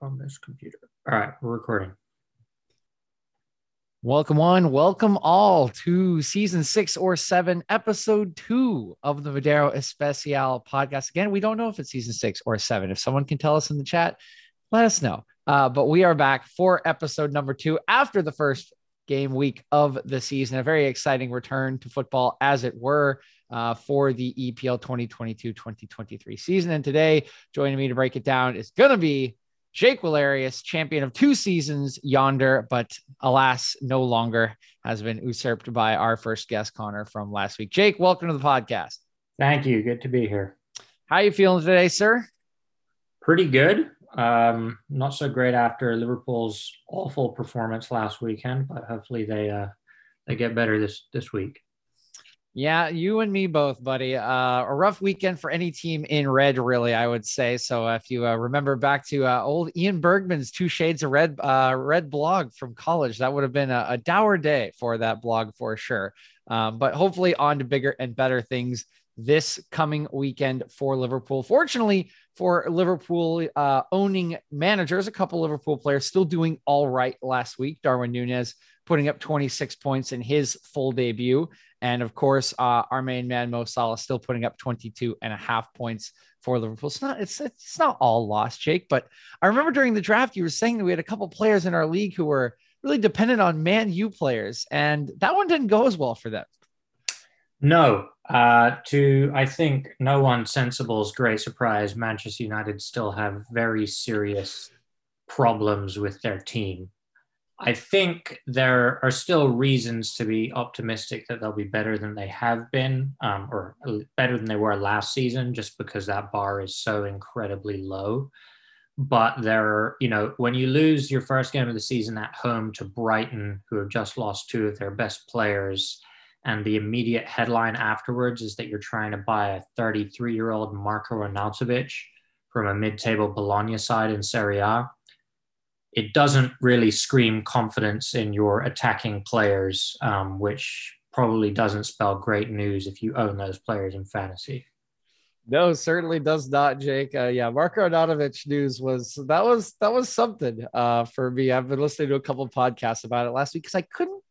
on this computer. All right, we're recording. Welcome one, welcome all to season six or seven, episode two of the Madero Especial podcast. Again, we don't know if it's season six or seven. If someone can tell us in the chat, let us know. Uh, but we are back for episode number two after the first game week of the season. A very exciting return to football, as it were, uh, for the EPL 2022 2023 season. And today, joining me to break it down is going to be Jake Walarius, champion of two seasons yonder, but alas, no longer has been usurped by our first guest, Connor, from last week. Jake, welcome to the podcast. Thank you. Good to be here. How are you feeling today, sir? Pretty good. Um, not so great after Liverpool's awful performance last weekend, but hopefully they uh, they get better this this week. Yeah, you and me both, buddy. Uh, a rough weekend for any team in red, really, I would say. So if you uh, remember back to uh, old Ian Bergman's Two Shades of Red uh, red blog from college, that would have been a, a dour day for that blog for sure. Um, but hopefully on to bigger and better things this coming weekend for Liverpool. Fortunately for Liverpool uh, owning managers, a couple Liverpool players still doing all right last week. Darwin Nunez putting up 26 points in his full debut. And of course, uh, our main man, Mo Salah, still putting up 22 and a half points for Liverpool. It's not, it's, it's not all lost, Jake, but I remember during the draft, you were saying that we had a couple players in our league who were really dependent on Man U players, and that one didn't go as well for them. No, uh, to I think no one sensible's great surprise, Manchester United still have very serious problems with their team. I think there are still reasons to be optimistic that they'll be better than they have been, um, or better than they were last season, just because that bar is so incredibly low. But there, you know, when you lose your first game of the season at home to Brighton, who have just lost two of their best players, and the immediate headline afterwards is that you're trying to buy a 33 year old Marko Arnautovic from a mid table Bologna side in Serie A, it doesn't really scream confidence in your attacking players, um, which probably doesn't spell great news if you own those players in fantasy. No, certainly does not, Jake. Uh, yeah, Marko Arnautovic news was that was that was something uh, for me. I've been listening to a couple podcasts about it last week because I couldn't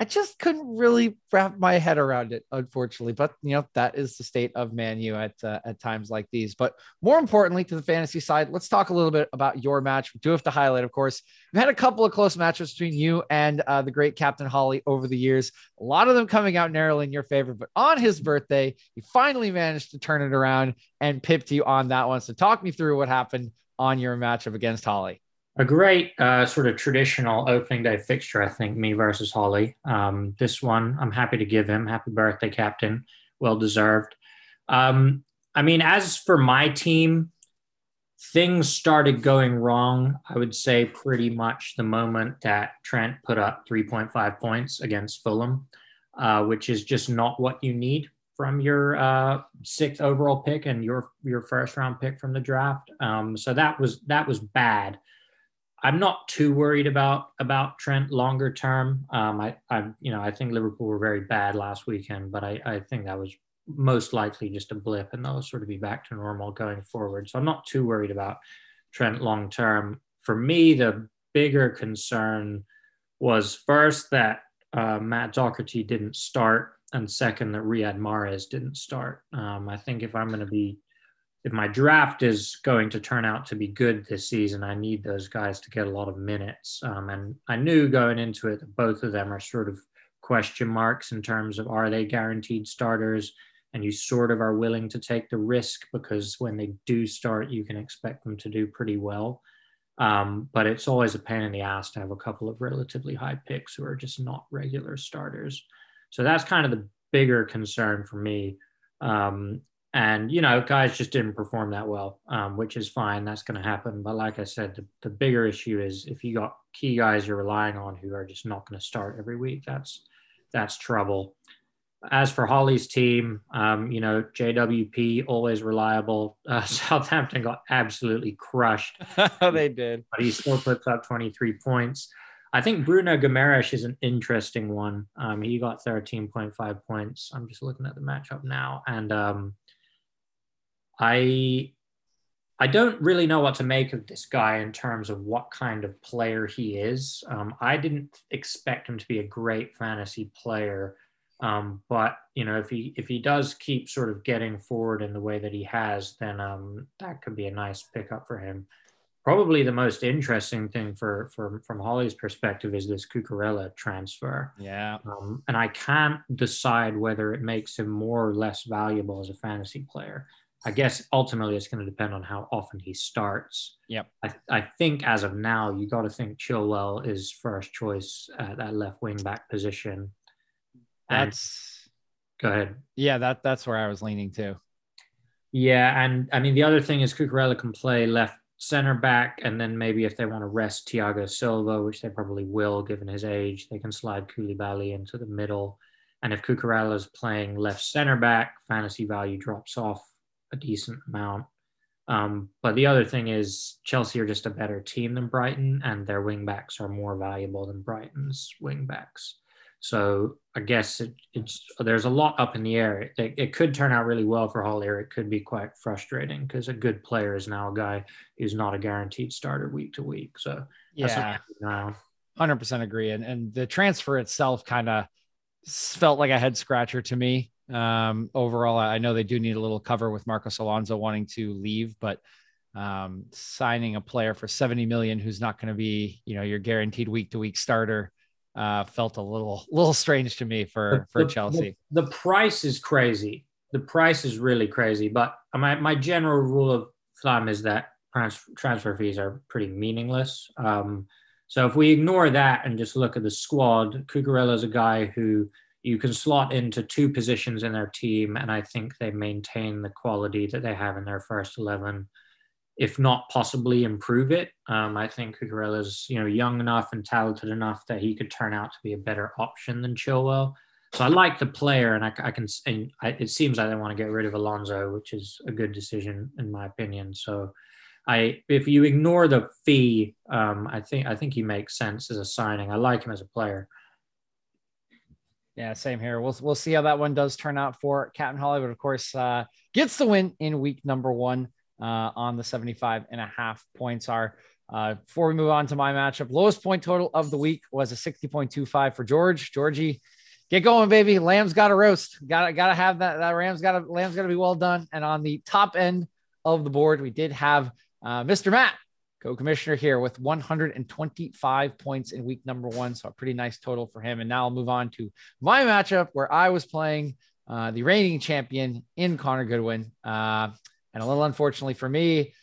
I just couldn't really wrap my head around it, unfortunately. But you know that is the state of Man U at uh, at times like these. But more importantly, to the fantasy side, let's talk a little bit about your match. We do have to highlight, of course, we've had a couple of close matches between you and uh, the great Captain Holly over the years. A lot of them coming out narrowly in your favor, but on his birthday, he finally managed to turn it around and pipped you on that one. So talk me through what happened on your matchup against Holly a great uh, sort of traditional opening day fixture, I think, me versus Holly. Um, this one, I'm happy to give him. Happy birthday, Captain. Well deserved. Um, I mean, as for my team, things started going wrong, I would say, pretty much the moment that Trent put up 3.5 points against Fulham, uh, which is just not what you need from your uh, sixth overall pick and your your first round pick from the draft. Um, so that was that was bad. I'm not too worried about about Trent longer term. Um, I, I, you know, I think Liverpool were very bad last weekend, but I, I think that was most likely just a blip, and they'll sort of be back to normal going forward. So I'm not too worried about Trent long term. For me, the bigger concern was first that uh, Matt Doherty didn't start, and second that Riyad Mahrez didn't start. Um, I think if I'm going to be if my draft is going to turn out to be good this season, I need those guys to get a lot of minutes. Um, and I knew going into it that both of them are sort of question marks in terms of are they guaranteed starters? And you sort of are willing to take the risk because when they do start, you can expect them to do pretty well. Um, but it's always a pain in the ass to have a couple of relatively high picks who are just not regular starters. So that's kind of the bigger concern for me. Um, and you know guys just didn't perform that well um, which is fine. That's going to happen. But like i said the, the bigger issue is if you got key guys you're relying on who are just not going to start every week that's that's trouble. As for holly's team um, you know jwp always reliable. Uh, southampton got absolutely crushed. They did. But he still puts up 23 points. I think Bruno Guimaraes is an interesting one. Um, he got 13.5 points. I'm just looking at the matchup now. And um, I I don't really know what to make of this guy in terms of what kind of player he is. Um, I didn't expect him to be a great fantasy player, um, but you know, if he if he does keep sort of getting forward in the way that he has, then um, that could be a nice pickup for him. Probably the most interesting thing for, for from Holly's perspective is this Cucurella transfer. Yeah, um, and I can't decide whether it makes him more or less valuable as a fantasy player. I guess ultimately it's going to depend on how often he starts. Yep. I, I think as of now, you got to think Chilwell is first choice at that left wing back position. That's go ahead. Yeah, that that's where I was leaning to. Yeah, and I mean the other thing is Cucurella can play left center back, and then maybe if they want to rest Thiago Silva, which they probably will given his age, they can slide Koulibaly into the middle. And if Cucurella is playing left center back, fantasy value drops off a decent amount. Um, but the other thing is Chelsea are just a better team than Brighton, and their wingbacks are more valuable than Brighton's wingbacks. So I guess it, it's there's a lot up in the air. It, it, could turn out really well for Holly, or it could be quite frustrating because a good player is now a guy who's not a guaranteed starter week to week. So yeah, hundred percent agree. And and the transfer itself kind of felt like a head scratcher to me. Um, overall, I know they do need a little cover with Marcos Alonso wanting to leave, but um, signing a player for 70 million who's not going to be, you know, your guaranteed week to week starter uh, felt a little, little strange to me for, for the, Chelsea. The, the, price is crazy. The price is really crazy, but my, my general rule of thumb is that transfer fees are pretty meaningless. Um, so if we ignore that and just look at the squad, Cucurella is a guy who you can slot into two positions in their team, and I think they maintain the quality that they have in their first eleven, if not possibly improve it. Um, I think Cucurella is you know young enough and talented enough that he could turn out to be a better option than Chilwell. So I like the player, and I, I can. And I, it seems like they want to get rid of Alonso, which is a good decision in my opinion. So. I, if you ignore the fee, um, I think I think he makes sense as a signing. I like him as a player. Yeah, same here. We'll we'll see how that one does turn out for Captain Hollywood. Of course, uh, gets the win in week number one uh, on the 75 and a half points are. Uh, before we move on to my matchup, lowest point total of the week was a 60.25 for George. Georgie, get going, baby. Lamb's got to roast. Got to got to have that. That Rams got to Lamb's got to be well done. And on the top end of the board, we did have uh, Mr. Matt co-commissioner here with 125 points in week number one. So a pretty nice total for him. And now I'll move on to my matchup where I was playing uh, the reigning champion in Connor Goodwin. Uh, and a little unfortunately for me,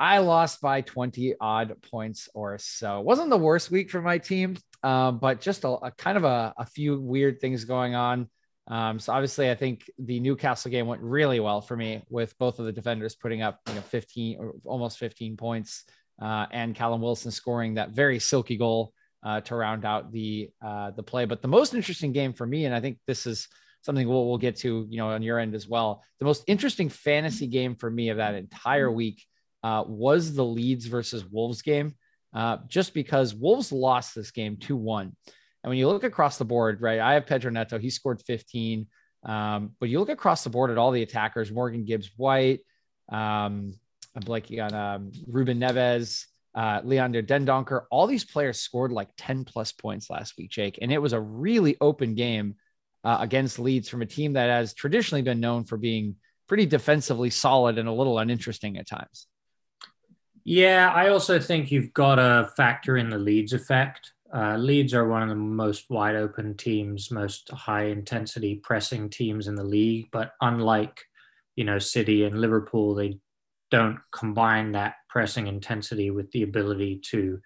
I lost by 20 odd points or so. It wasn't the worst week for my team, um, but just a, a kind of a, a, few weird things going on. Um, so obviously, I think the Newcastle game went really well for me with both of the defenders putting up you know 15 or almost 15 points uh, and Callum Wilson scoring that very silky goal uh, to round out the uh, the play. But the most interesting game for me, and I think this is something we'll, we'll get to, you know, on your end as well. The most interesting fantasy game for me of that entire week uh, was the Leeds versus Wolves game, uh, just because Wolves lost this game 2 1. And when you look across the board, right, I have Pedro Neto, he scored 15. Um, but you look across the board at all the attackers, Morgan Gibbs White, um, I'm blanking on um, Ruben Neves, uh, Leander Dendoncker. All these players scored like 10 plus points last week, Jake. And it was a really open game uh, against Leeds from a team that has traditionally been known for being pretty defensively solid and a little uninteresting at times. Yeah, I also think you've got to factor in the Leeds effect. Uh, Leeds are one of the most wide open teams, most high intensity pressing teams in the league. But unlike, you know, City and Liverpool, they don't combine that pressing intensity with the ability to,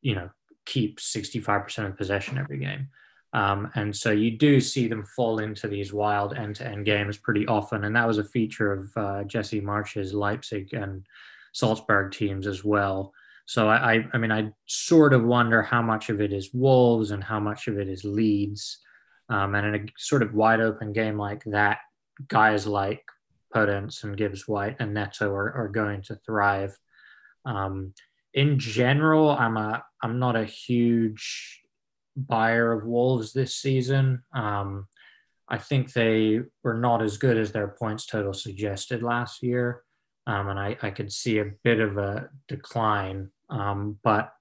you know, keep 65% of possession every game. Um, and so you do see them fall into these wild end to end games pretty often. And that was a feature of uh, Jesse Marsch's Leipzig and Salzburg teams as well. So I, I, mean, I sort of wonder how much of it is Wolves and how much of it is Leeds. Um, and in a sort of wide open game like that, guys like Podence and Gibbs White and Neto are, are going to thrive. Um, in general, I'm a I'm not a huge buyer of Wolves this season. Um, I think they were not as good as their points total suggested last year. um, and I, I could see a bit of a decline. Um, but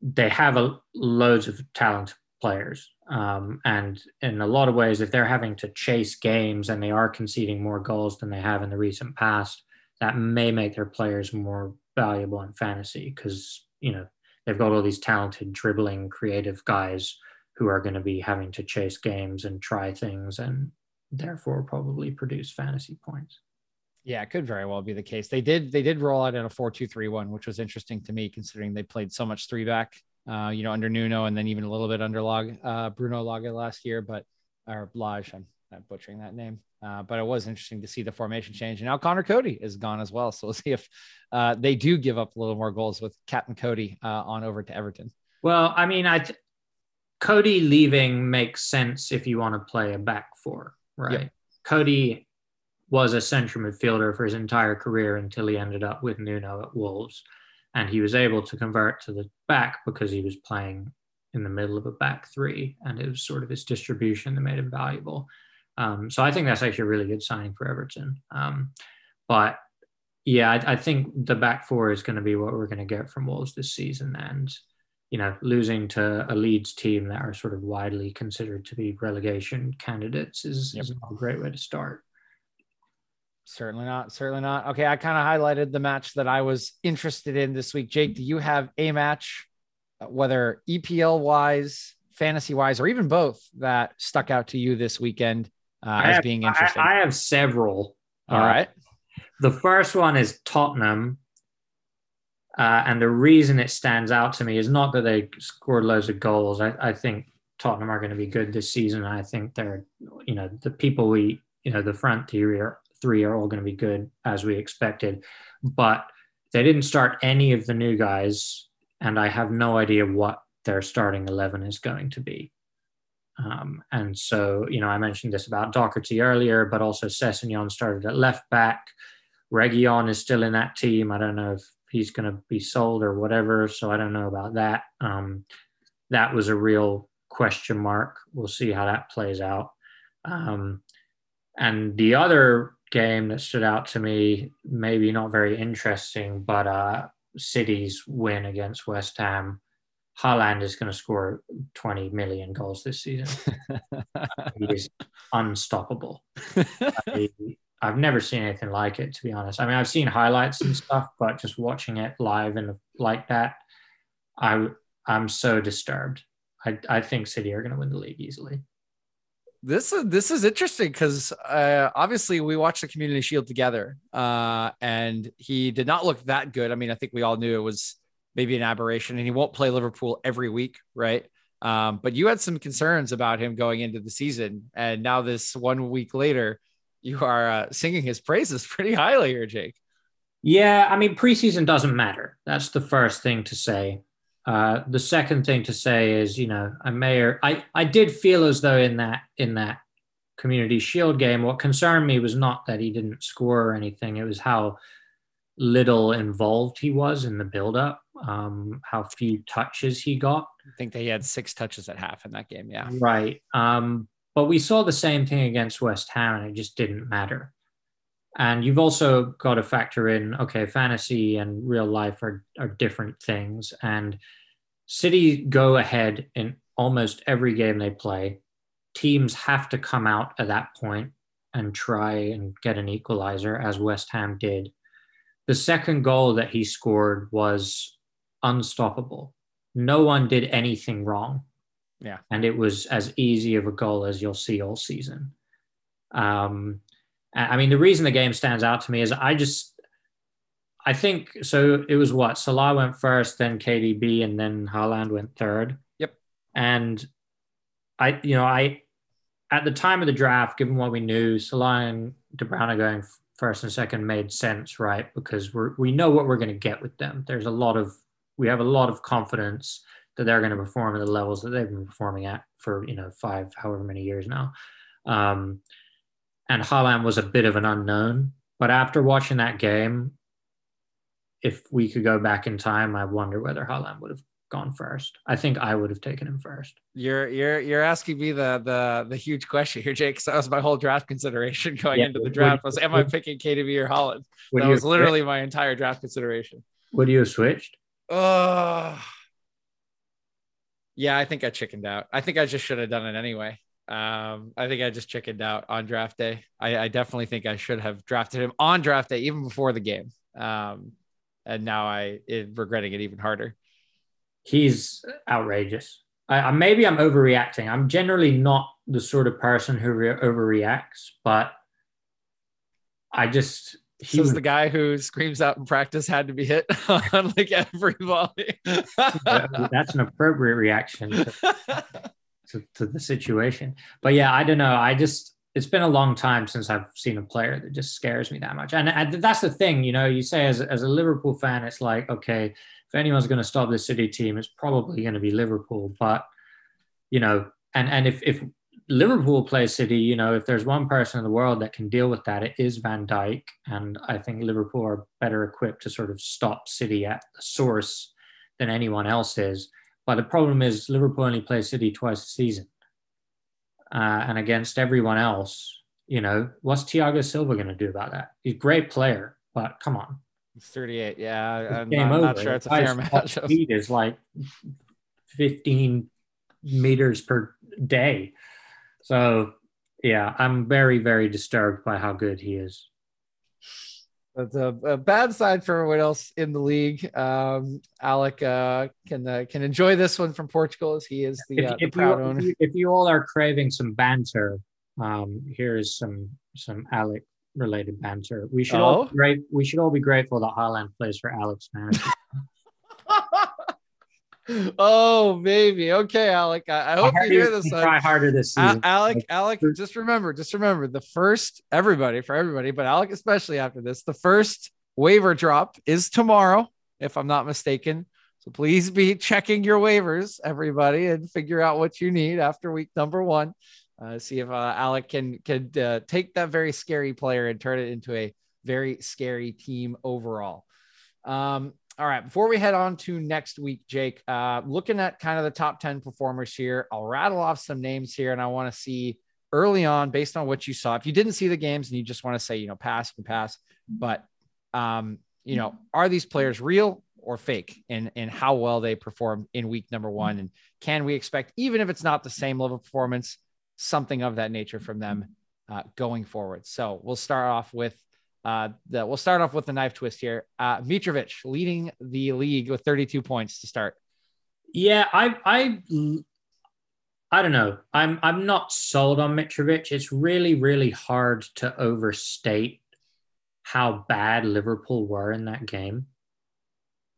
they have a, loads of talented players, um, and in a lot of ways, if they're having to chase games and they are conceding more goals than they have in the recent past, that may make their players more valuable in fantasy because you know they've got all these talented dribbling creative guys who are going to be having to chase games and try things and therefore probably produce fantasy points yeah, it could very well be the case. They did they did roll out in a four two three one, which was interesting to me considering they played so much three back, uh, you know, under Nuno and then even a little bit under Log uh, Bruno Lage last year, but or Lage, I'm, I'm butchering that name. Uh, but it was interesting to see the formation change. And now Conor Coady is gone as well. So we'll see if uh, they do give up a little more goals with Captain Coady uh, on over to Everton. Well, I mean, I th- Coady leaving makes sense if you want to play a back four, right? Yep. Coady was a central midfielder for his entire career until he ended up with Nuno at Wolves. And he was able to convert to the back because he was playing in the middle of a back three. And it was sort of his distribution that made him valuable. Um, so I think that's actually a really good signing for Everton. Um, but yeah, I, I, think the back four is going to be what we're going to get from Wolves this season. And, you know, losing to a Leeds team that are sort of widely considered to be relegation candidates is, yep. is a great way to start. Certainly not. Certainly not. Okay. I kind of highlighted the match that I was interested in this week. Jake, do you have a match, uh, whether EPL wise, fantasy wise, or even both, that stuck out to you this weekend uh, as have, being interesting? I, I have several. All uh, right. The first one is Tottenham. Uh, and the reason it stands out to me is not that they scored loads of goals. I, I think Tottenham are going to be good this season. I think they're, you know, the people we, you know, the front three are all going to be good as we expected. But they didn't start any of the new guys, and I have no idea what their starting 11 is going to be. Um, and so, you know, I mentioned this about Doherty earlier, but also Sessegnon started at left back. Reguilón is still in that team. I don't know if he's going to be sold or whatever. So I don't know about that. Um, that was a real question mark. We'll see how that plays out. Um, and the other game that stood out to me, maybe not very interesting, but uh, City's win against West Ham. Haaland is going to score 20 million goals this season. he is unstoppable. I, have never seen anything like it, to be honest. I mean, I've seen highlights and stuff, but just watching it live and like that, I I'm so disturbed. I, I think City are going to win the league easily this is this is interesting because uh, obviously we watched the Community Shield together, uh, and he did not look that good. I mean, I think we all knew it was maybe an aberration, and he won't play Liverpool every week, right? Um, but you had some concerns about him going into the season, and now this one week later, you are uh, singing his praises pretty highly here, Jake. Yeah, I mean, preseason doesn't matter. That's the first thing to say. Uh, the second thing to say is, you know, I may or I, I did feel as though in that in that community shield game, what concerned me was not that he didn't score or anything. It was how little involved he was in the buildup, um, how few touches he got. I think they had six touches at half in that game. Yeah. Right. Um, but we saw the same thing against West Ham and it just didn't matter. And you've also got to factor in, okay, fantasy and real life are, are different things. And City go ahead in almost every game they play. Teams have to come out at that point and try and get an equalizer, as West Ham did. The second goal that he scored was unstoppable. No one did anything wrong. Yeah. And it was as easy of a goal as you'll see all season. Um, I mean, the reason the game stands out to me is I just, I think so. It was what Salah went first, then KDB, and then Haaland went third. Yep. And I, you know, I, at the time of the draft, given what we knew, Salah and De Bruyne going first and second made sense, right? Because we're we know what we're going to get with them. There's a lot of we have a lot of confidence that they're going to perform at the levels that they've been performing at for you know five however many years now. Um, and Haaland was a bit of an unknown. But after watching that game, if we could go back in time, I wonder whether Haaland would have gone first. I think I would have taken him first. You're you're you're asking me the the the huge question here, Jake. So that was my whole draft consideration going yeah, into the draft was am I picking KDB or Haaland? That was literally switched? my entire draft consideration. Would you have switched? Uh yeah, I think I chickened out. I think I just should have done it anyway. Um, I think I just chickened out on draft day. I, I definitely think I should have drafted him on draft day, even before the game. Um, and now I it, regretting it even harder. He's outrageous. I, maybe I'm overreacting. I'm generally not the sort of person who re- overreacts, but I just he was the guy who screams out in practice had to be hit on like every volley. That's an appropriate reaction to, to, the situation. But yeah, I don't know. I just it's been a long time since I've seen a player that just scares me that much. And, and that's the thing, you know, you say as, as a Liverpool fan, it's like, okay, if anyone's going to stop the City team, it's probably going to be Liverpool. But, you know, and, and if, if Liverpool plays City, you know, if there's one person in the world that can deal with that, it is Van Dijk. And I think Liverpool are better equipped to sort of stop City at the source than anyone else is. But the problem is Liverpool only play City twice a season uh, and against everyone else, you know, what's Thiago Silva going to do about that? He's a great player, but come on. He's 38. Yeah, I'm not, not, sure it's a fair match. Speed is like 15 meters per day. So, yeah, I'm very, very disturbed by how good he is. That's a, a, bad sign for everyone else in the league. Um, Alec uh, can uh, can enjoy this one from Portugal as he is the, if, uh, the if proud you, owner. If you, if you, all are craving some banter, um, here is some some Alec related banter. We should oh? all great. We should all be grateful that Haaland plays for Alex Management. oh, baby. Okay, Alec. I, I hope you hear this. Try harder this season. Alec, Alec, just remember, just remember the first, everybody, for everybody, but Alec, especially after this, the first waiver drop is tomorrow, if I'm not mistaken. So please be checking your waivers, everybody, and figure out what you need after week number one. Uh, see if uh, Alec can can uh, take that very scary player and turn it into a very scary team overall. Um, all right, before we head on to next week, Jake, uh, looking at kind of the top 10 performers here, I'll rattle off some names here and I want to see early on, based on what you saw. If you didn't see the games and you just want to say, you know, pass and pass, but, um, you know, are these players real or fake and, and how well they perform in week number one? And can we expect, even if it's not the same level of performance, something of that nature from them uh, going forward? So we'll start off with uh, the, we'll start off with the knife twist here. Uh, Mitrovic leading the league with 32 points to start. Yeah, I, I, I don't know. I'm, I'm not sold on Mitrovic. It's really, really hard to overstate how bad Liverpool were in that game.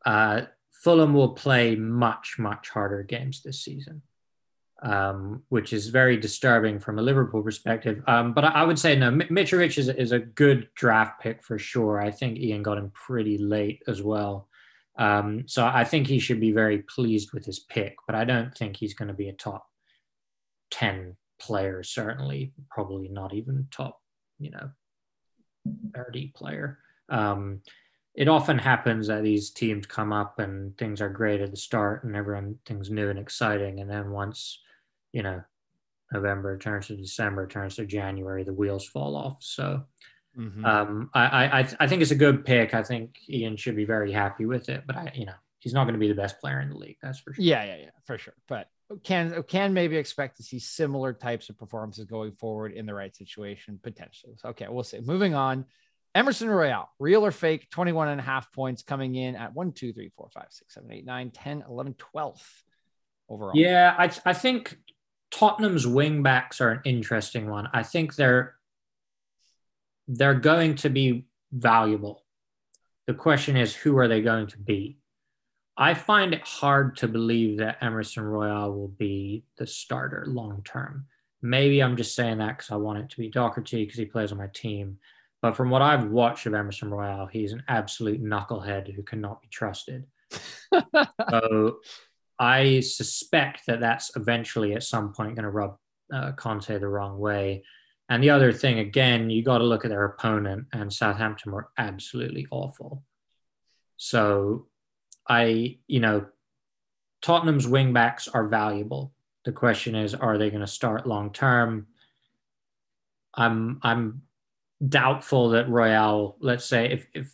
Uh, Fulham will play much, much harder games this season um, which is very disturbing from a Liverpool perspective. Um, but I, I, would say no, Mitrovic is, is a good draft pick for sure. I think Ian got him pretty late as well. Um, so I think he should be very pleased with his pick, but I don't think he's going to be a top 10 player, certainly, probably not even top, you know, 30 player. Um, it often happens that these teams come up and things are great at the start and everyone things new and exciting. And then once you know, November turns to December, turns to January, the wheels fall off. So mm-hmm. um, I, I, I think it's a good pick. I think Ian should be very happy with it, but I, you know, he's not going to be the best player in the league. That's for sure. Yeah, yeah, yeah, for sure. But can can maybe expect to see similar types of performances going forward in the right situation potentially. So, okay, we'll see. Moving on. Emerson Royal, real or fake, 21 and a half points coming in at 1, 2, 3, 4, 5, 6, 7, 8, 9, 10, 11, 12 overall. Yeah, I, I think Tottenham's wing backs are an interesting one. I think they're they're going to be valuable. The question is, who are they going to be? I find it hard to believe that Emerson Royal will be the starter long term. Maybe I'm just saying that because I want it to be Doherty because he plays on my team. But from what I've watched of Emerson Royal, he's an absolute knucklehead who cannot be trusted. so I suspect that that's eventually at some point going to rub uh, Conte the wrong way. And the other thing, again, you got to look at their opponent, and Southampton were absolutely awful. So I, you know, Tottenham's wingbacks are valuable. The question is, are they going to start long term? I'm I'm doubtful that Royal, let's say, if if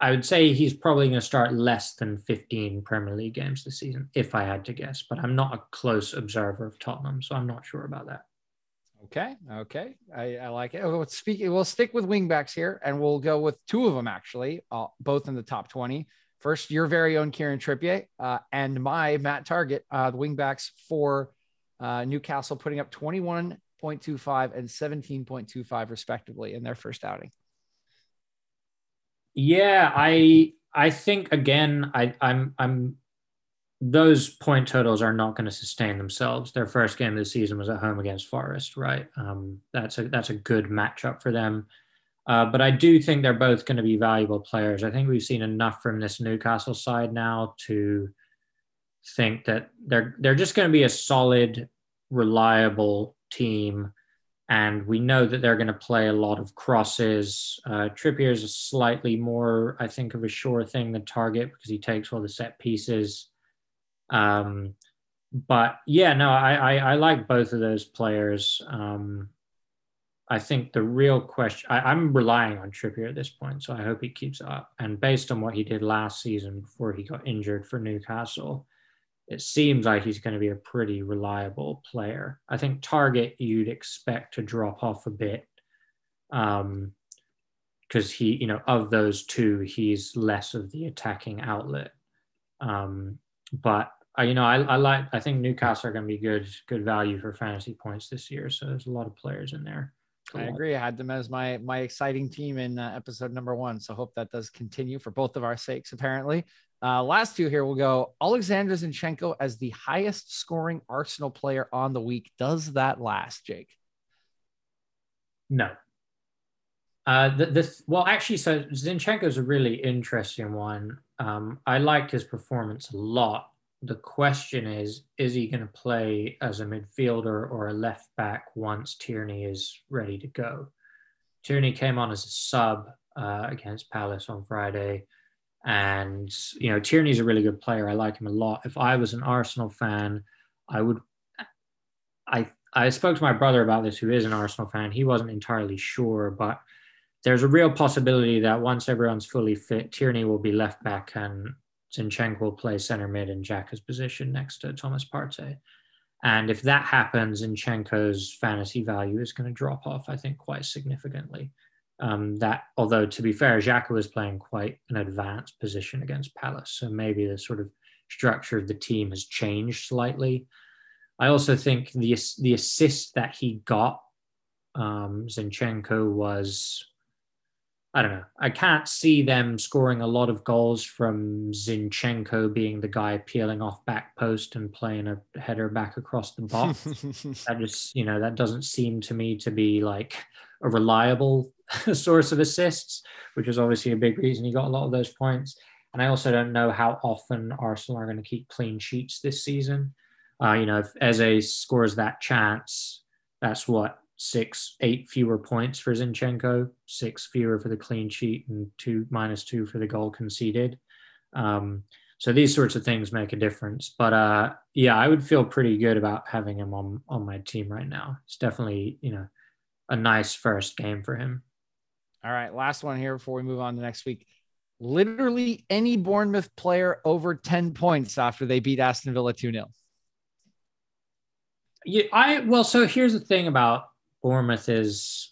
I would say he's probably going to start less than 15 Premier League games this season, if I had to guess. But I'm not a close observer of Tottenham, so I'm not sure about that. Okay, okay, I, I like it. We'll speak. We'll stick with wingbacks here, and we'll go with two of them actually, uh, both in the top 20. First, your very own Kieran Trippier uh, and my Matt Targett, uh, the wingbacks for uh, Newcastle, putting up 21.25 and 17.25 respectively in their first outing. Yeah, I I think again, I I'm I'm those point totals are not going to sustain themselves. Their first game of the season was at home against Forest, right? Um, that's a that's a good matchup for them. Uh, but I do think they're both going to be valuable players. I think we've seen enough from this Newcastle side now to think that they're they're just going to be a solid, reliable team, and we know that they're going to play a lot of crosses. Uh, Trippier is a slightly more, I think, of a sure thing than Targett because he takes all the set pieces. Um, but yeah, no, I, I, I like both of those players. Um, I think the real question, I, am relying on Trippier at this point, so I hope he keeps up. And based on what he did last season before he got injured for Newcastle, it seems like he's going to be a pretty reliable player. I think Targett you'd expect to drop off a bit because um, he, you know, of those two, he's less of the attacking outlet. Um, but uh, you know, I, I like. I think Newcastle are going to be good, good value for fantasy points this year. So there's a lot of players in there. I agree. I had them as my my exciting team in uh, episode number one. So hope that does continue for both of our sakes. Apparently, uh, last two here We'll go. Alexander Zinchenko as the highest scoring Arsenal player on the week. Does that last, Jake? No. Uh, the, this well, actually, so Zinchenko is a really interesting one. Um, I liked his performance a lot the question is is he going to play as a midfielder or a left back once Tierney is ready to go? Tierney came on as a sub uh, against Palace on Friday. And, you know, Tierney's a really good player. I like him a lot. If I was an Arsenal fan, I would. I, I spoke to my brother about this, who is an Arsenal fan. He wasn't entirely sure, but there's a real possibility that once everyone's fully fit, Tierney will be left back and Zinchenko will play center mid in Xhaka's position next to Thomas Partey. And if that happens, Zinchenko's fantasy value is going to drop off, I think, quite significantly. Um, that, although to be fair, Xhaka was playing quite an advanced position against Palace, so maybe the sort of structure of the team has changed slightly. I also think the the assist that he got, um, Zinchenko was I don't know. I can't see them scoring a lot of goals from Zinchenko being the guy peeling off back post and playing a header back across the box. that just, you know, that doesn't seem to me to be like a reliable source of assists, which is obviously a big reason he got a lot of those points. And I also don't know how often Arsenal are going to keep clean sheets this season. Uh, you know, if Eze scores that chance, that's what six, eight fewer points for Zinchenko, six fewer for the clean sheet, and two minus two for the goal conceded. Um, so these sorts of things make a difference. But uh, yeah, I would feel pretty good about having him on on my team right now. It's definitely you know a nice first game for him. All right, last one here before we move on to next week. Literally any Bournemouth player over 10 points after they beat Aston Villa 2 0. Yeah, I well, so here's the thing about Bournemouth is,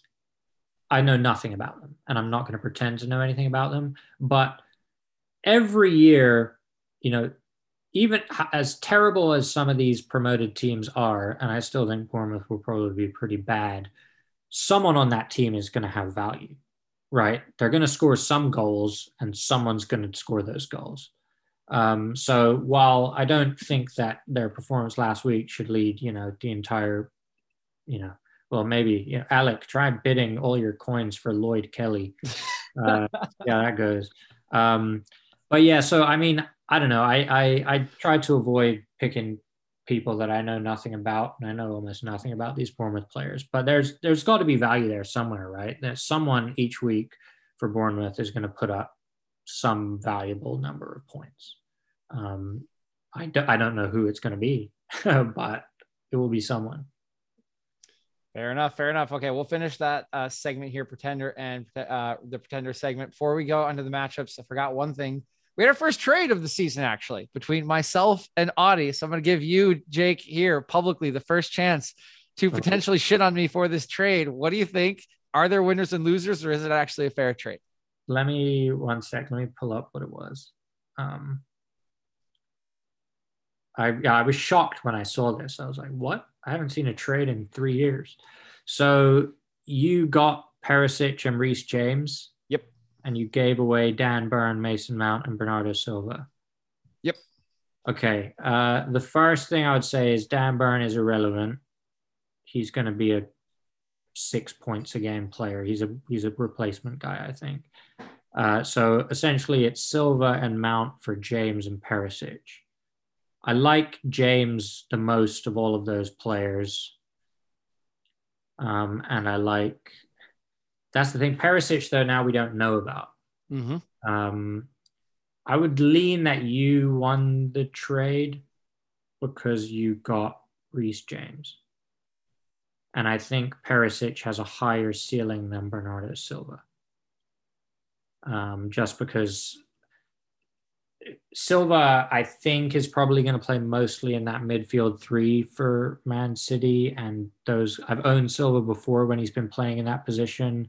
I know nothing about them and I'm not going to pretend to know anything about them. But every year, you know, even as terrible as some of these promoted teams are, and I still think Bournemouth will probably be pretty bad, someone on that team is going to have value, right? They're going to score some goals and someone's going to score those goals. Um, so while I don't think that their performance last week should lead, you know, the entire, you know, well, maybe you know, Alec, try bidding all your coins for Lloyd Kelly. Uh, yeah, that goes. Um, but yeah, so I mean, I don't know. I, I I try to avoid picking people that I know nothing about, and I know almost nothing about these Bournemouth players. But there's there's got to be value there somewhere, right? That someone each week for Bournemouth is going to put up some valuable number of points. Um, I don't, I don't know who it's going to be, but it will be someone. Fair enough. Fair enough. Okay, we'll finish that uh, segment here, pretender and uh, the pretender segment. Before we go under the matchups, I forgot one thing. We had our first trade of the season actually between myself and Audie. So I'm going to give you, Jake, here publicly the first chance to potentially shit on me for this trade. What do you think? Are there winners and losers, or is it actually a fair trade? Let me one sec. Let me pull up what it was. Um, I yeah, I was shocked when I saw this. I was like, "What? I haven't seen a trade in three years." So you got Perisic and Reece James. And you gave away Dan Burn, Mason Mount, and Bernardo Silva. Yep. Okay. Uh, the first thing I would say is Dan Burn is irrelevant. He's going to be a six points a game player. He's a he's a replacement guy, I think. Uh, so essentially, it's Silva and Mount for James and Perisic. I like James the most of all of those players. Um, and I like that's the thing. Perisic, though, now we don't know about. Mm-hmm. Um, I would lean that you won the trade because you got Reece James. And I think Perisic has a higher ceiling than Bernardo Silva. Um, just because Silva, I think, is probably going to play mostly in that midfield three for Man City. And those I've owned Silva before when he's been playing in that position.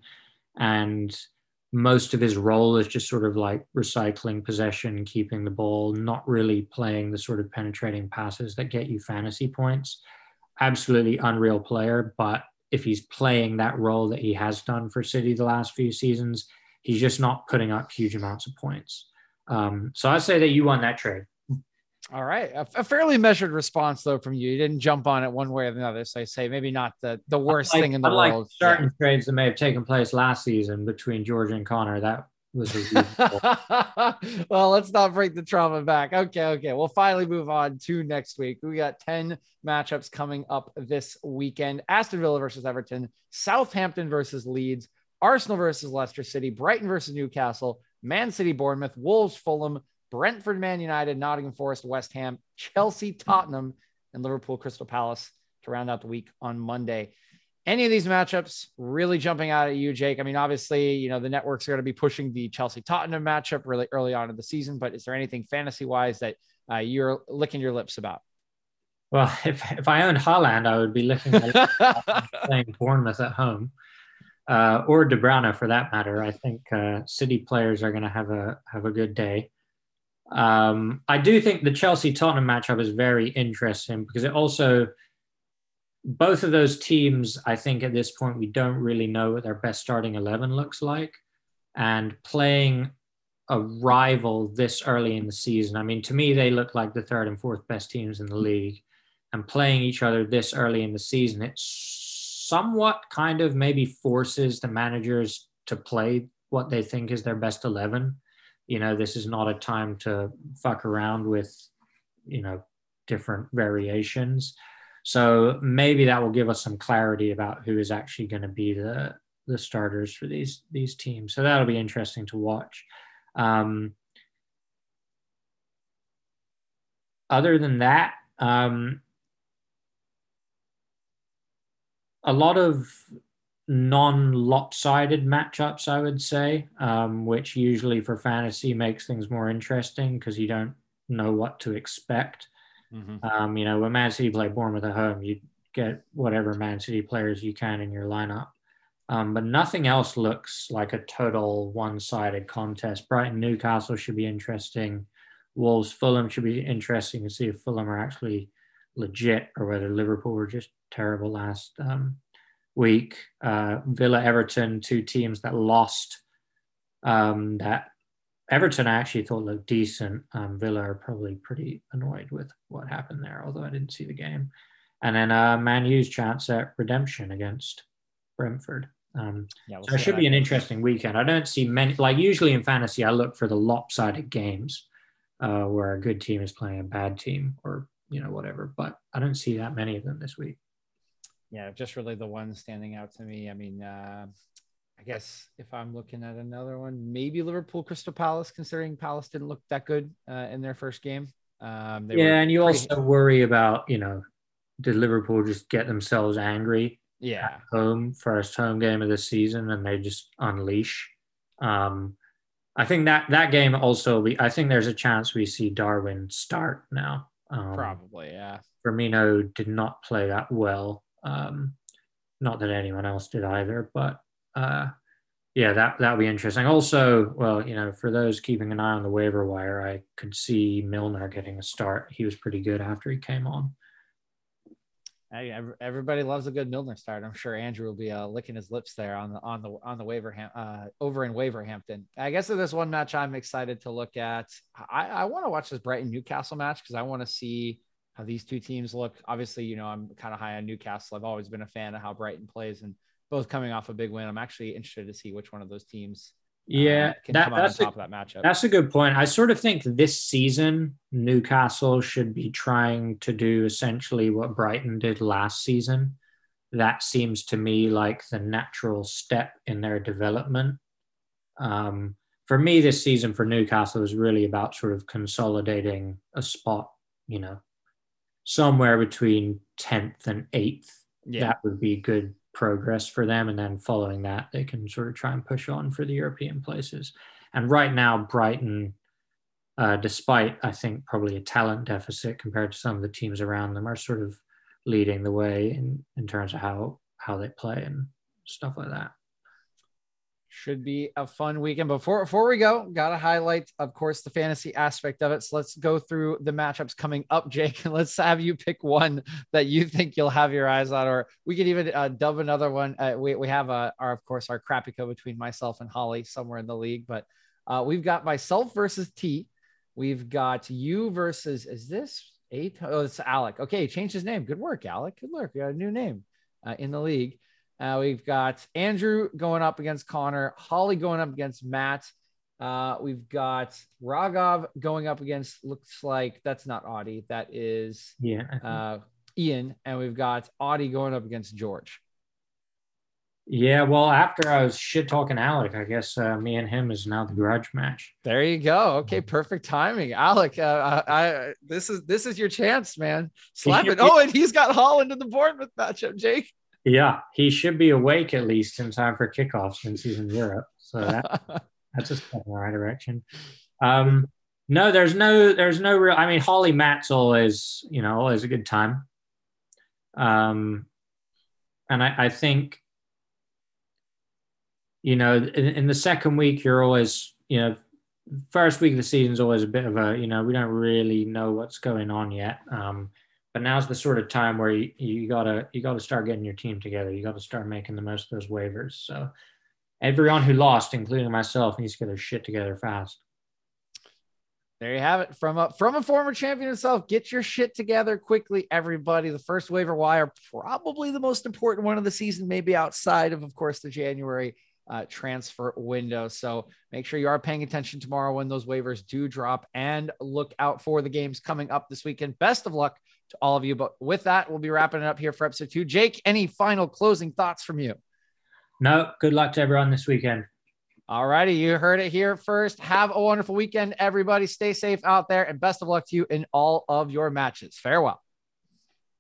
And most of his role is just sort of like recycling possession, keeping the ball, not really playing the sort of penetrating passes that get you fantasy points. Absolutely unreal player. But if he's playing that role that he has done for City the last few seasons, he's just not putting up huge amounts of points. Um, so I'd say that you won that trade. All right, a, a, fairly measured response though from you. You didn't jump on it one way or another. So I say maybe not the the worst thing in the world. Certain yeah. trades that may have taken place last season between George and Connor, that was well, let's not break the trauma back. Okay, okay. We'll finally move on to next week. We got 10 matchups coming up this weekend. Aston Villa versus Everton, Southampton versus Leeds, Arsenal versus Leicester City, Brighton versus Newcastle, Man City, Bournemouth, Wolves, Fulham, Brentford, Man United, Nottingham Forest, West Ham, Chelsea, Tottenham, and Liverpool, Crystal Palace to round out the week on Monday. Any of these matchups really jumping out at you, Jake? I mean, obviously, you know, the networks are going to be pushing the Chelsea Tottenham matchup really early on in the season, but is there anything fantasy wise that uh, you're licking your lips about? Well, if, if I owned Haaland, I would be looking at playing Bournemouth at home uh, or De Bruyne for that matter. I think uh, City players are going to have a have a good day. Um, I do think the Chelsea Tottenham matchup is very interesting because it also both of those teams. I think at this point we don't really know what their best starting eleven looks like, and playing a rival this early in the season. I mean, to me, they look like the third and fourth best teams in the league, and playing each other this early in the season, it's somewhat kind of maybe forces the managers to play what they think is their best 11 you know this is not a time to fuck around with you know different variations. So maybe that will give us some clarity about who is actually going to be the the starters for these these teams. So that'll be interesting to watch. Um, other than that um, a lot of non-lopsided matchups, I would say, um, which usually for fantasy makes things more interesting because you don't know what to expect. Mm-hmm. Um, you know, when Man City play Bournemouth at home, you get whatever Man City players you can in your lineup. Um, but nothing else looks like a total one-sided contest. Brighton Newcastle should be interesting. Wolves Fulham should be interesting to see if Fulham are actually legit or whether Liverpool were just terrible last um, week. Uh, Villa, Everton, two teams that lost. Um, that Everton I actually thought looked decent. Um, Villa are probably pretty annoyed with what happened there, although I didn't see the game. And then uh, Man U's chance at redemption against Brentford. Um, yeah, we'll so it should be an interesting weekend. I don't see many, like usually in fantasy, I look for the lopsided games uh, where a good team is playing a bad team or you know, whatever. But I don't see that many of them this week. Yeah, just really the one standing out to me. I mean, uh, I guess if I'm looking at another one, maybe Liverpool Crystal Palace, considering Palace didn't look that good uh, in their first game. Um, yeah, and you pretty... also worry about you know, did Liverpool just get themselves angry? Yeah, home first home game of the season, and they just unleash. Um, I think that that game also be. I think there's a chance we see Darwin start now. Um, Probably, yeah. Firmino did not play that well. Um, not that anyone else did either, but uh, yeah, that that would be interesting. Also, well, you know, for those keeping an eye on the waiver wire, I could see Milner getting a start. He was pretty good after he came on. Hey, everybody loves a good Milner start. I'm sure Andrew will be uh, licking his lips there on the on the on the waiver uh, over in Waverhampton. I guess there's one match I'm excited to look at. I, I want to watch this Brighton Newcastle match because I want to see how these two teams look. Obviously, you know I'm kind of high on Newcastle. I've always been a fan of how Brighton plays, and both coming off a big win. I'm actually interested to see which one of those teams. Uh, yeah, uh, that, that's a, that matchup. That's a good point. I sort of think this season Newcastle should be trying to do essentially what Brighton did last season. That seems to me like the natural step in their development. Um, for me, this season for Newcastle was really about sort of consolidating a spot, you know, somewhere between 10th and 8th. Yeah. That would be good progress for them. And then following that, they can sort of try and push on for the European places. And right now, Brighton, uh, despite I think probably a talent deficit compared to some of the teams around them, are sort of leading the way in, in terms of how how they play and stuff like that should be a fun weekend. Before before we go, gotta highlight, of course, the fantasy aspect of it. So let's go through the matchups coming up, Jake, and let's have you pick one that you think you'll have your eyes on, or we could even uh, dub another one. Uh, we we have uh, our of course our crappy co between myself and Holly somewhere in the league, but uh, we've got myself versus T. We've got you versus is this eight? Oh, it's Alec. Okay, changed his name. Good work, Alec. Good work. You got a new name uh, in the league. Uh, we've got Andrew going up against Connor, Holly going up against Matt. Uh, we've got Raghav going up against looks like that's not Audie, that is yeah uh, Ian, and we've got Audie going up against George. Yeah, well, after I was shit talking Alec, I guess uh, me and him is now the grudge match. There you go. Okay, perfect timing, Alec. Uh, I, I this is this is your chance, man. Slap it. Oh, and he's got Haaland in the Bournemouth matchup, Jake. Yeah, he should be awake at least in time for kickoff since he's in Europe. So that, that's a step in the right direction. Um, no, there's no, there's no real. I mean, Holly Matt's always, you know, always a good time. Um, and I, I think, you know, in, in the second week, you're always, you know, first week of the season is always a bit of a, you know, we don't really know what's going on yet. Um, but now's the sort of time where you, you gotta you gotta start getting your team together. You gotta start making the most of those waivers. So everyone who lost, including myself, needs to get their shit together fast. There you have it from a from a former champion himself. Get your shit together quickly, everybody. The first waiver wire, probably the most important one of the season, maybe outside of, of course, the January uh, transfer window. So make sure you are paying attention tomorrow when those waivers do drop, and look out for the games coming up this weekend. Best of luck to all of you. But with that, we'll be wrapping it up here for episode two. Jake, any final closing thoughts from you? No, good luck to everyone this weekend. All righty, you heard it here first. Have a wonderful weekend, everybody. Stay safe out there, and best of luck to you in all of your matches. Farewell.